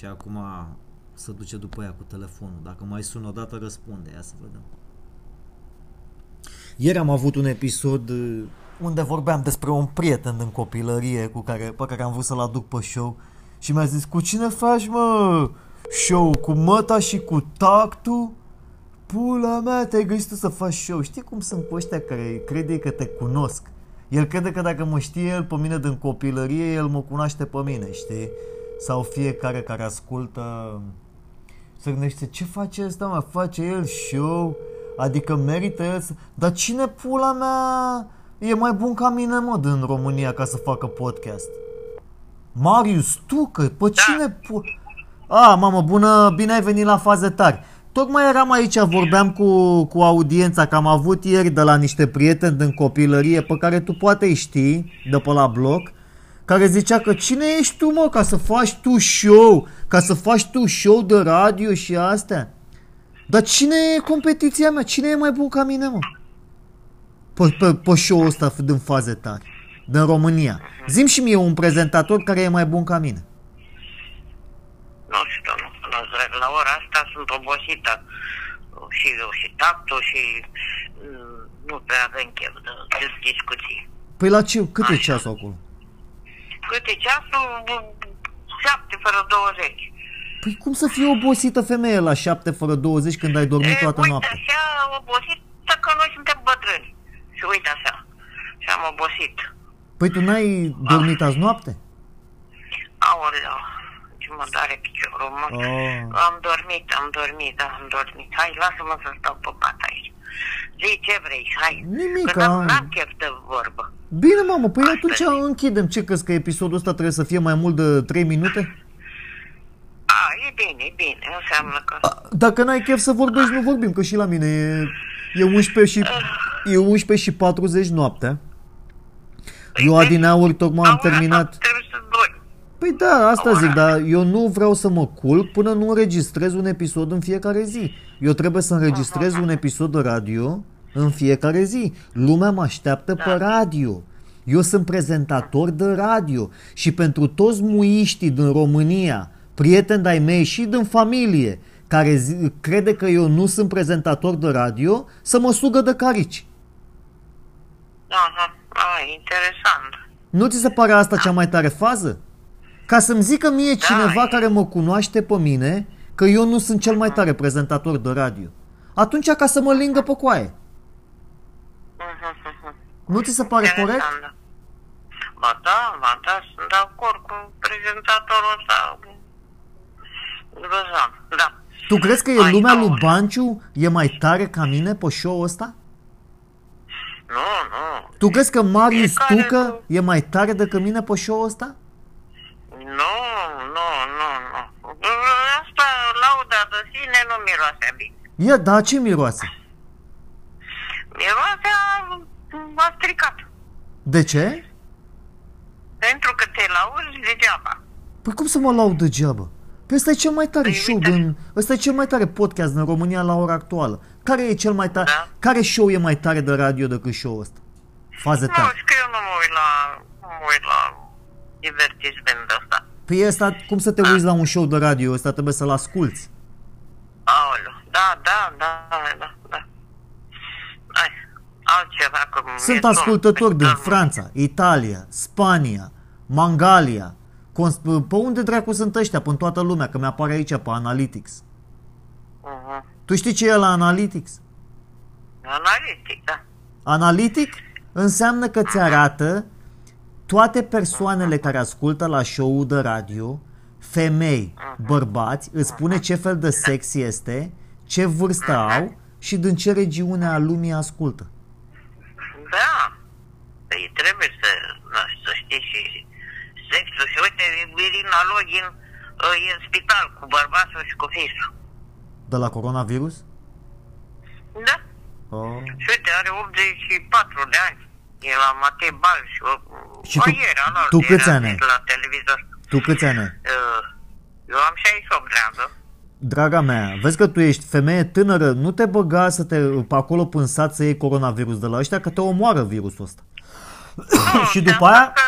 Și acum să duce după ea cu telefonul. Dacă mai sună o dată, răspunde. Ia să vedem. Ieri am avut un episod uh, unde vorbeam despre un prieten din copilărie cu care, pe care am vrut să-l aduc pe show și mi-a zis, cu cine faci, mă, show? Cu măta și cu tactul? Pula mea, te-ai găsit tu să faci show. Știi cum sunt cu ăștia care crede că te cunosc? El crede că dacă mă știe el pe mine din copilărie, el mă cunoaște pe mine, știi? Sau fiecare care ascultă se gândește, ce face ăsta, mă? Face el show? Adică merită el să... Dar cine pula mea e mai bun ca mine, mă, din România ca să facă podcast? Marius, tu, că pe cine pu... A, mamă, bună, bine ai venit la faze tari. Tocmai eram aici, vorbeam cu, cu audiența că am avut ieri de la niște prieteni din copilărie pe care tu poate îi știi, de pe la bloc, care zicea că cine ești tu, mă, ca să faci tu show, ca să faci tu show de radio și astea? Dar cine e competiția mea? Cine e mai bun ca mine, mă? Pe, pe, pe show-ul ăsta din faze tari, din România. Zim și mie un prezentator care e mai bun ca mine. Nu știu, nu. La ora asta sunt obosită și eu și tactul și mm, nu prea avem chef de, de discuții. Păi la ce? Cât e ceasul acolo? Cât e ceasul? 7 fără 20. Păi cum să fie obosită femeie la 7 fără 20 când ai dormit E, toată uite noaptea? așa obosită că noi suntem bătrâni. Și uite așa. Și am obosit. Păi tu n-ai dormit azi noapte? Aoleu, ce mă doare piciorul, mă. Oh. Am dormit, am dormit, da, am dormit. Hai, lasă-mă să stau pe pat aici. Zi ce vrei, hai. Nimic, Că n-am, am- n-am chef de vorbă. Bine, mamă, păi Asta atunci e. închidem. Ce crezi că episodul ăsta trebuie să fie mai mult de 3 minute? A, e bine, e bine. Înseamnă că... A, Dacă n-ai chef să vorbești, nu vorbim, că și la mine e, e 11 și, e 11 și 40 noaptea. Eu adineauri tocmai am La ora terminat. asta Trebuie să dormi. Păi da, asta zic, dar eu nu vreau să mă culc până nu înregistrez un episod în fiecare zi. Eu trebuie să înregistrez un episod de radio în fiecare zi. Lumea mă așteaptă pe radio. Eu sunt prezentator de radio și pentru toți muiștii din România, prieteni ai mei și din familie, care zi, crede că eu nu sunt prezentator de radio, să mă sugă de carici. Aha, a, interesant. Nu ți se pare asta cea mai tare fază? Ca să-mi zică mie Da, cineva e- care mă cunoaște pe mine că eu nu sunt cel mai tare prezentator de radio. Atunci ca să mă lingă pe coaie. Mhm, mhm. Nu ți se pare corect? Interesant, da. Ba da, ba da, sunt de acord cu prezentatorul ăsta. Grozan, da. Tu crezi că e Hai, lumea lui Aoleu. Banciu e mai tare ca mine pe show ăsta? Nu, nu. Tu crezi că Marius Fiecare Tucă cu- e mai tare decât mine pe show ăsta? Nu, nu, nu, nu. Asta, lauda de sine, nu miroase bine. Ia, da, ce miroase? Miroase a, a stricat. De ce? Pentru că te lauzi degeaba. Păi cum să mă laud degeaba? Păi ăsta e cel mai tare Păi show uite. din... Ăsta e cel mai tare podcast din România la ora actuală. Care e cel mai tare... Da. Care show e mai tare de radio decât show-ul ăsta? Faze Nu, tare. știu că eu nu mă uit la, nu mă uit la divertisment ăsta. Păi ăsta, cum să te uiți la un show de radio? Ăsta trebuie să-l asculți. Aoleu, da, da, da, da, da. Hai, altceva că Sunt mi-e ascultători somn. din Dar- Franța, Italia, Spania, Mangalia. Cons- Pe unde dracu sunt ăștia? Pe toată lumea, că mi-apare aici pe Analytics. Mhm. Tu știi ce e la Analytics? Analitic, da. Analitic înseamnă că ți arată toate persoanele care ascultă la show-ul de radio, femei, bărbați, îți spune ce fel de sex este, ce vârstă au și din ce regiune a lumii ascultă. Da. Păi trebuie să, nu știu, să știi și sexul. Și uite, Irina Login uh, e în spital cu bărbatul și cu fisul. De la coronavirus? Da. Oh. Și uite, are 84 de ani. E la Matei Balș și, o, Și o tu- ieri, alaltă, tu câți era ani ai? La televizor. Tu câți ani ai? Uh, Eu am 68 de ani, da? Draga mea, vezi că tu ești femeie tânără, nu te băga să te pe acolo până în sat să iei coronavirus de la ăștia, că te omoară virusul ăsta. și după înseamnă aia, că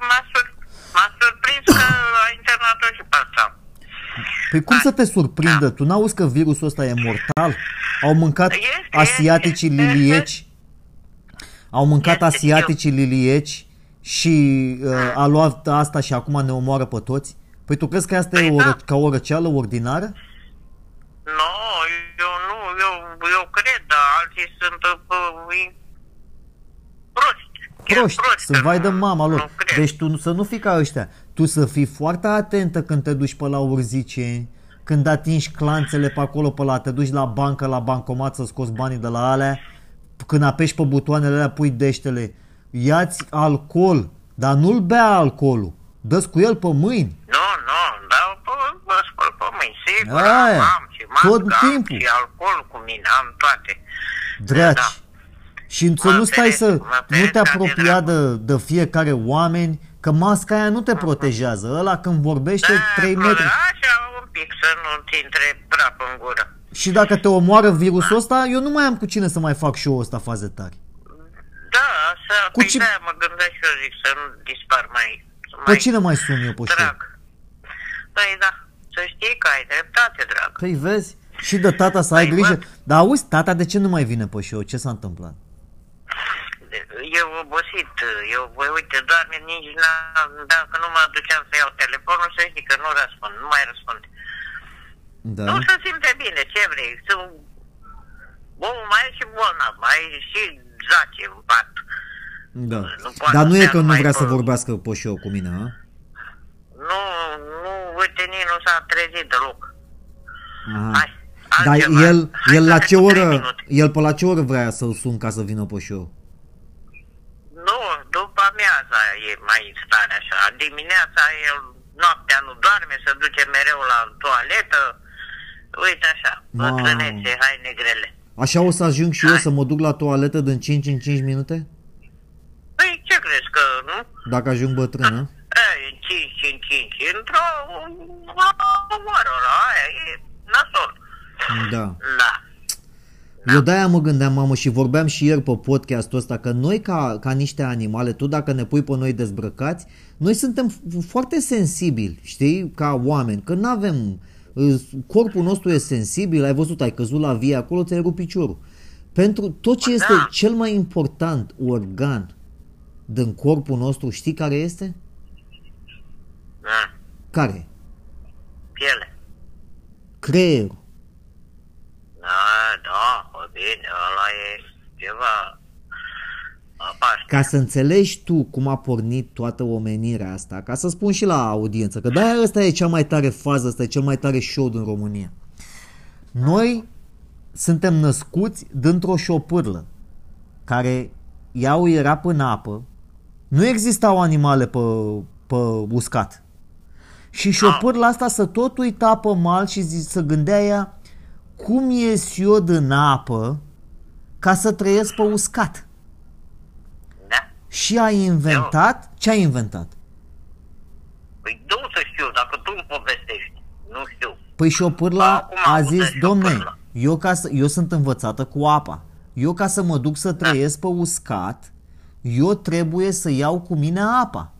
M-a, sur, m-a surprins că a internat-o și pe asta. Păi cum să te surprindă? Tu n-auzi că virusul ăsta e mortal? Au mâncat Este, asiaticii este, lilieci, au mâncat Este, asiaticii lilieci și uh, a luat asta și acum ne omoară pe toți? Păi tu crezi că asta e Păi o, da. ră- ca o răceală ordinară? Nu, eu nu, eu, eu cred, dar alții sunt uh, proști. Chiar Proști, sunt că vai de nu- mama lor. Nu cred. Deci tu să nu fii ca ăștia. Tu să fii foarte atentă când te duci pe la urzice, când atingi clanțele pe acolo, pe la, te duci la bancă, la bancomat să scoți banii de la alea, când apeși pe butoanele alea, pui deștele, ia-ți alcool, dar nu-l bea alcoolul, dă cu el pe mâini. Nu, nu, dar vă, vă spăl pe mâini, sigur, Aia, am, am și mască, tot am timpul. și alcool cu mine, am toate. Draci. Da. Și să Mă nu stai ferește, să mă nu te ferește de apropia dracu. de, de fiecare oameni, că masca aia nu te protejează. Ăla când vorbește Da, 3 bă, metri. Așa, un pic, să nu-ți intre praf în gură. Și dacă te omoară virusul ăsta, eu nu mai am cu cine să mai fac show-ul ăsta faze tari. Da, așa, Cu păi ce- de mă gândesc și eu, zic, să nu dispar mai, să Pe mai cine mai sun eu pe show? drag. Păi da, să știi că ai dreptate, drag. Păi vezi? Și de tata să ai Păi, grijă. bă. Dar auzi, tata de ce nu mai vine pe show? Ce s-a întâmplat? Eu obosit, eu, voi, uite, doar nici n dacă nu mă duceam să iau telefonul, să știi că nu răspund, nu mai răspund. Da? Nu se simte bine, ce vrei, să... Omul mai e și bolnav, mai e și zace în pat. Da. Nu poate Dar nu să e ia că nu numai vrea să pe- vorbească pe show cu mine, a? Nu, nu, uite, nici nu s-a trezit deloc. Aha. Hai, Dar altceva. el, Hai el să la ne ce trei oră, minute. el pe la ce oră vrea să-l sun ca să vină pe show? Nu, după amiaza e mai în stare așa. Dimineața el noaptea nu doarme, se duce mereu la toaletă. Uite așa, Mamă. bătrânețe, haine grele. Așa o să ajung și eu să mă duc la toaletă din 5 în 5 minute? Păi ce crezi că, nu? Dacă ajung bătrân, a? E, 5 în 5, într-o o oră la aia, e nasol. Da. Da. Eu de-aia mă gândeam, mamă, și vorbeam și ieri pe podcastul ăsta că noi ca, ca niște animale, tu dacă ne pui pe noi dezbrăcați, noi suntem f- foarte sensibili, știi, ca oameni, că nu avem corpul nostru e sensibil, ai văzut, ai căzut la vie acolo, ți-ai rupt piciorul. Pentru tot ce este Da. cel mai important organ din corpul nostru, știi care este? Da. Care? Piele. Creierul. Da, da, o bine, ăla e ceva aparte. Ca să înțelegi tu cum a pornit toată omenirea asta, ca să spun și la audiență, că de-aia ăsta e cea mai tare fază, ăsta e cel mai tare show din România. Noi suntem născuți dintr-o șopârlă care ea o era până apă, nu existau animale pe, pe uscat. Și șopârla asta să tot uita pe mal și zi, să gândea ea cum ies eu din apă ca să trăiesc pe uscat. Da? Și a inventat, ce a inventat? Păi nu să știu, dacă tu îmi povestești, nu știu. Păi șopârla Acum a am zis, putut domne, șopârla." eu, ca să, eu sunt învățată cu apa. Eu ca să mă duc să Da. trăiesc pe uscat, eu trebuie să iau cu mine apa.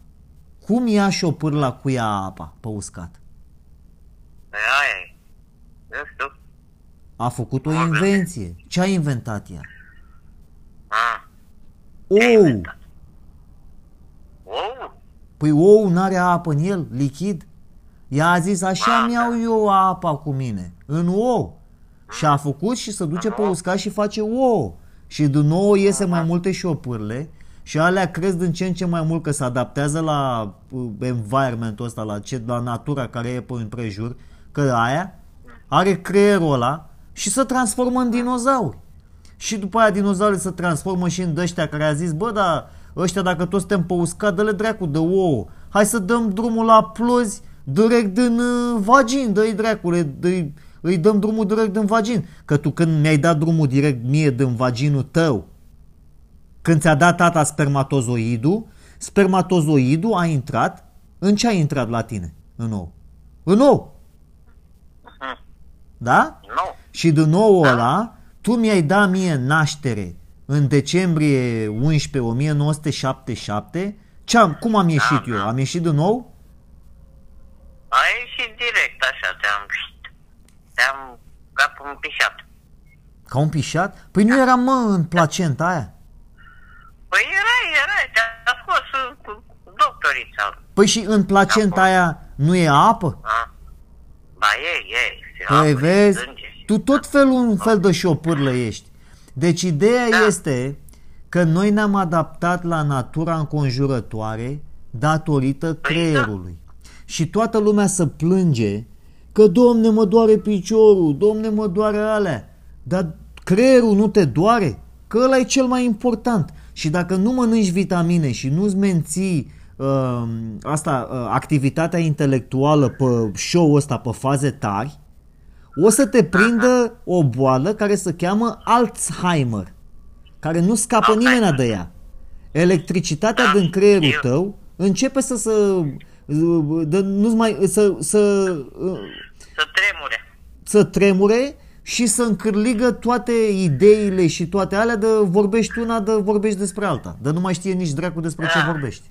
Cum ia șopârla cu ea apa pe uscat? Păi aia e. Nu știu. A făcut o Mă gândesc. invenție. Ce a inventat ea? Ah. Ou! Oh, Păi ou n-are apă în el, lichid? Ea a zis, așa Da, mi iau eu apa cu mine, în ou. Și a făcut și se duce pe ou. uscat și face ou. Și din nou iese mai multe șopârle și alea cresc din ce în ce mai mult că se adaptează la uh, environmentul ăsta, la, ce, la natura care e pe împrejur, că aia are creierul ăla și se transformă în dinozauri. Și după aia dinozaurii se transformă și în ăștia care a zis, bă, dar ăștia dacă toți suntem pe uscat, dă-le dracu de ouă. Hai să dăm drumul la plozi direct din uh, vagin, dă-i dracule, dă îi dăm drumul direct din vagin. Că tu când mi-ai dat drumul direct mie din vaginul tău, când ți-a dat tata spermatozoidul, spermatozoidul a intrat, în ce a intrat la tine? În ou. În ou. Da? nu. Și din nou ăla, tu mi-ai dat mie naștere în decembrie 11 1977. Ce-am, cum am ieșit eu? Am ieșit din nou? A ieșit direct așa, te-am Am capul împișat. Ca un pișat? Păi nu era, mă, în placenta aia? Păi era, era, te-a scos uh, cu doctorița. Păi și în placenta aia nu e apă? A? Ba e, e. se Păi apă, vezi, sânge și- tu tot felul un fel de șopârlă ești. Deci ideea Da. este că noi ne-am adaptat la natura înconjurătoare datorită Păi creierului. Și toată lumea să plânge că, domne, mă doare piciorul, domne, mă doare alea. Dar creierul nu te doare? Că ăla e cel mai important. Și dacă nu mănânci vitamine și nu-ți menții uh, asta, uh, activitatea intelectuală pe show ăsta, pe faze tari, o să te prindă o boală care se cheamă Alzheimer, care nu scapă Alzheimer. nimeni de ea. Electricitatea Da, din creierul știu. tău începe să să de, nu mai să, să Să tremure. să tremure și să încârligă toate ideile și toate alea de vorbești una, de vorbești despre alta. De nu mai știe nici dracu despre ce Da. vorbești.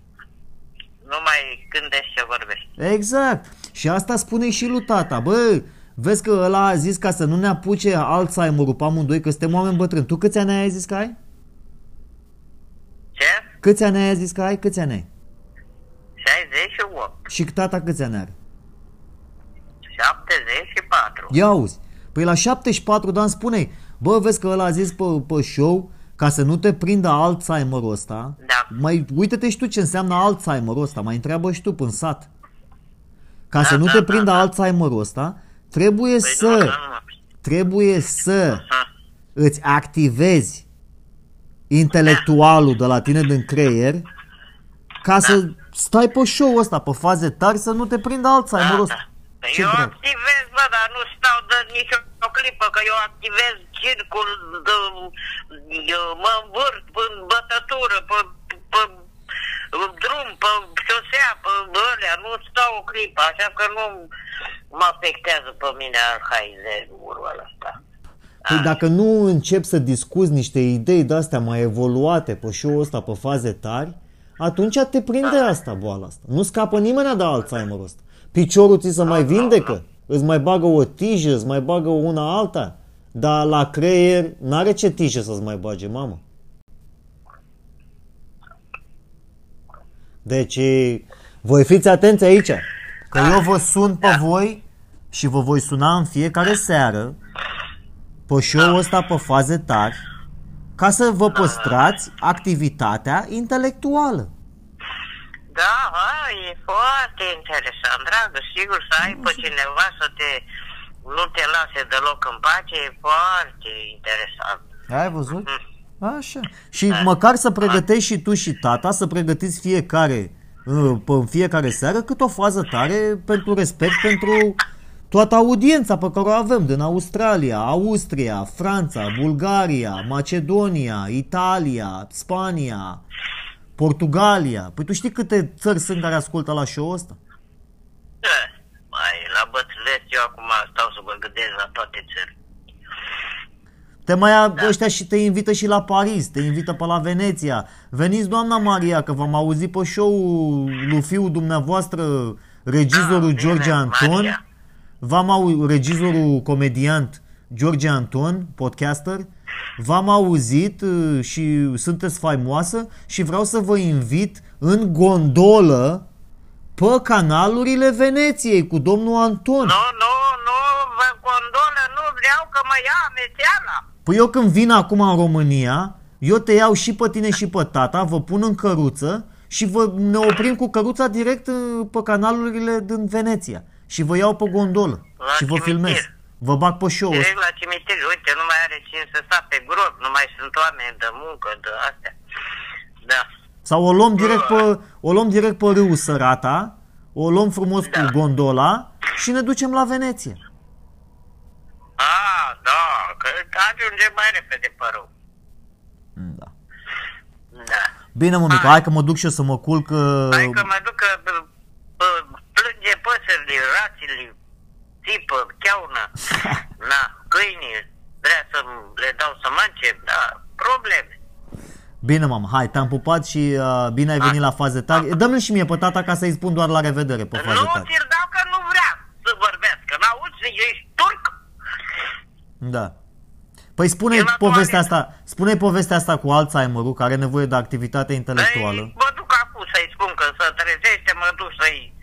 Nu mai gândești ce vorbești. Exact. Și asta spune și lui tata. Bă, vezi că ăla a zis ca să nu ne apuce Alzheimer-ul pe amândoi, că suntem oameni bătrâni. Tu câți ani ai zis că ai? Ce? Câți ani ai zis că ai? Câți ani ai? 68. Și tata câți ani are? 74. Ia auzi. Păi la 74 de ani spune bă, vezi că ăla a zis pe, pe show ca să nu te prindă Alzheimer-ul ăsta. Da. Mai uite-te și tu ce înseamnă Alzheimer-ul ăsta, mai întreabă și tu în sat. Ca să Da, nu da, te da, prindă da. Alzheimer-ul ăsta, trebuie Păi să nu, nu, nu. trebuie să Ha. îți activezi intelectualul de la tine din creier ca să stai pe show ăsta, pe faze tari, să nu te prindă Alzheimer-ul ăsta. Păi Ce eu drept? activez, bă, dar nu stau de nicio o clipă, că eu activez circul, de, eu mă învârt pe bătătură, pe, pe, pe drum, pe șosea, pe alea, nu stau o clipă, așa că nu mă afectează pe mine Alzheimer-ul ăsta. Păi dacă nu începi să discuți niște idei de-astea mai evoluate pe show ăsta, pe faze tari, atunci te prinde asta, boala asta. Nu scapă nimeni de Alzheimer ăsta. Piciorul ți se mai vindecă, îți mai bagă o tijă, îți mai bagă una alta, dar la creier n-are ce tijă să-ți mai bage, mamă. Deci, voi fiți atenți aici, că eu vă sun pe voi și vă voi suna în fiecare seară pe show ăsta pe faze tari ca să vă păstrați activitatea intelectuală. Da, a, e foarte interesant, dragă, sigur să ai pe cineva să te nu te lase deloc în pace, e foarte interesant. Ai văzut? Așa. Și măcar să pregătești și tu și tata, să pregătiți fiecare uh, pe în fiecare seară cât o fază tare pentru respect pentru toată audiența pe care o avem din Australia, Austria, Franța, Bulgaria, Macedonia, Italia, Spania, Portugalia. Păi tu știi câte țări sunt care ascultă la show ăsta? Da, mai la bătrânețe eu acum stau să mă gândesc la toate țări. Te mai da. ăștia și te invită și la Paris, te invită pe la Veneția. Veniți, doamna Maria, că v-am auzit pe show-ul lui fiul dumneavoastră, regizorul Da, George bine, Anton. Maria. V-am auzit, regizorul comediant George Anton, podcaster. V-am auzit uh, și sunteți faimoasă și vreau să vă invit în gondolă pe canalurile Veneției cu domnul Anton. Nu, nu, nu, vă condolă, nu vreau că mă ia mețeala. Păi eu când vin acum în România, eu te iau și pe tine și pe tata, vă pun în căruță și vă, ne oprim cu căruța direct uh, pe canalurile din Veneția. Și vă iau pe gondolă La și vă cimitir. filmez. Vă bag pe show Direct la cimitir, uite, nu mai are cine să sta pe grob, nu mai sunt oameni de muncă, de astea. Da. Sau o luăm direct pe, o luăm direct pe râul Sărata, o luăm frumos Da. cu gondola și ne ducem la Veneția. A, da, că ajunge mai repede pe rău. Da. Da. Bine, mămică, hai că mă duc și eu să mă culc. uh, Hai că mă duc că bă, bă, plânge păsările, rațile, țipă, cheaună, na, câinii, vrea să le dau să mănânce, da, probleme. Bine, mamă, hai, te-am pupat și uh, bine ai venit la faze tari. Dă-mi și mie pe tata ca să-i spun doar la revedere pe faze Nu tari. ți-l dau că nu vrea să vorbească, n-auzi, ești turc? Da. Păi spune E la povestea toaletă. asta, spune povestea asta cu Alzheimer-ul care are nevoie de activitate intelectuală. Ei, mă duc acum să-i spun că să trezește, mă duc să-i,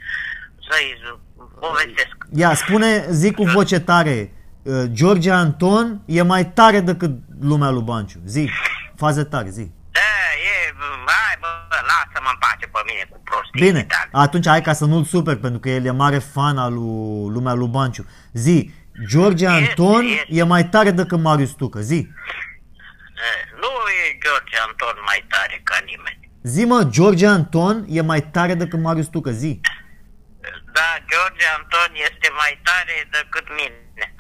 să-i povestesc. Ia, spune, zic cu voce tare, uh, George Anton e mai tare decât lumea lui Banciu. Zi, faze tare, zi. Da, e, hai bă, lasă-mă în pace pe mine cu prostii Bine, tale. atunci hai ca să nu-l super, pentru că el e mare fan al lui lumea lui Banciu. Zi, George Anton e- e mai tare decât Marius Tucă, zi. E, Nu e George Anton mai tare ca nimeni. Zi mă, George Anton e mai tare decât Marius Tucă, zi. Da, George Anton este mai tare decât mine.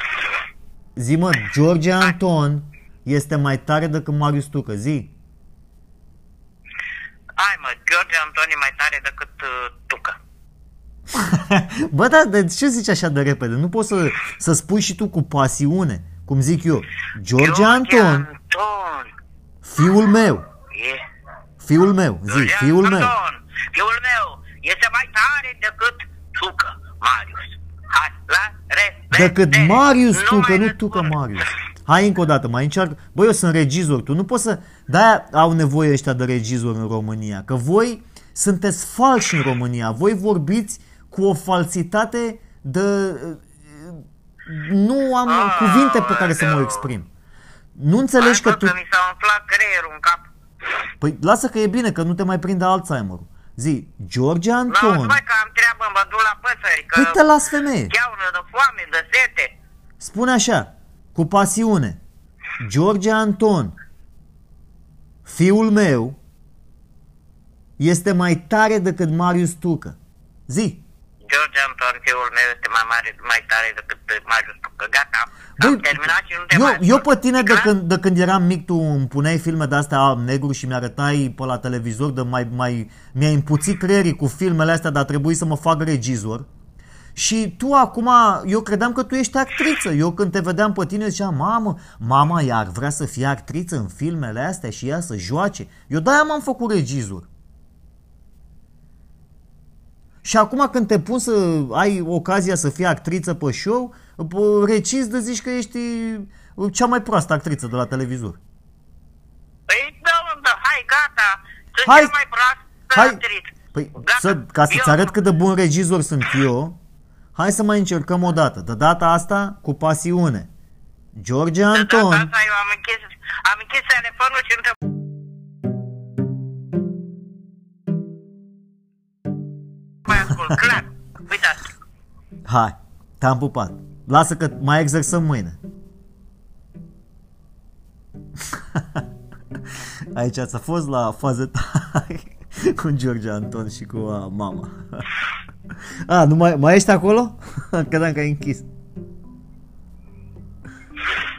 Zi mă, George Anton este mai tare decât Marius Tucă, zi. Hai mă, George Anton e mai tare decât uh, Tucă. Bă, dar de ce zici așa de repede? Nu poți să, să spui și tu cu pasiune, cum zic eu. George Anton, Anton. fiul meu, E. fiul meu, zi, George fiul meu. Anton, fiul meu, este mai tare decât Tucă, Marius. Hai, la revedere. Decât Marius Nu Tucă, mai nu răspund. Tucă Marius. Hai încă o dată, mai încearcă. Băi, eu sunt regizor, tu nu poți să... De-aia au nevoie ăștia de regizor în România, că voi sunteți falși în România. Voi vorbiți cu o falsitate de... Nu am Ah, cuvinte pe care să mă Aoleu. exprim. Nu înțelegi Hai, că bă, tu... că mi s-a umflat creierul în cap. Păi lasă că e bine, că nu te mai prinde Alzheimer-ul. Zi, George Nu, Anton... mai că am treabă, mă duc la păsări, că Păi te las femeie. cheaună de foame, de sete. Spune așa, cu pasiune. George Anton, fiul meu, este mai tare decât Marius Tucă. Zi. George Anton, fiul meu, este mai mare, mai tare decât Marius Tucă. Gata, Băi, am terminat și nu te mai Eu, eu ascult. pe tine de Clar? când, de când eram mic tu îmi puneai filme de astea alb-negru și mi-arătai pe la televizor de mai, mai, mi-ai împuțit creierii cu filmele astea, dar a trebuit să mă fac regizor. Și tu acum, eu credeam că tu ești actriță. Eu când te vedeam pe tine ziceam, mamă, mama iar vrea să fie actriță în filmele astea și ea să joace. Eu de-aia m-am făcut regizor. Și acum când te pun să ai ocazia să fii actriță pe show, p- recizi de zici că ești cea mai proastă actriță de la televizor. Păi, da, mă, da, hai, gata. Sunt Hai. cel mai prost Hai. actriță. Păi, Gata. să, ca să-ți Eu- arăt cât de bun regizor sunt eu, hai să mai încercăm o dată. De data asta, cu pasiune. George De data Anton, asta eu am închis, am închis telefonul și nu te clar. Uite asta. hai, te-am pupat. Lasă că mai exersăm mâine. Aici ați fost la fază tare cu George Anton și cu a, mama. A, nu mai, mai ești acolo? Credeam că ai închis.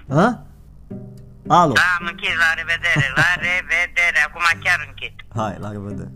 A? Alo. Da, am închis, la revedere, la revedere. Acum chiar închid. Hai, la revedere.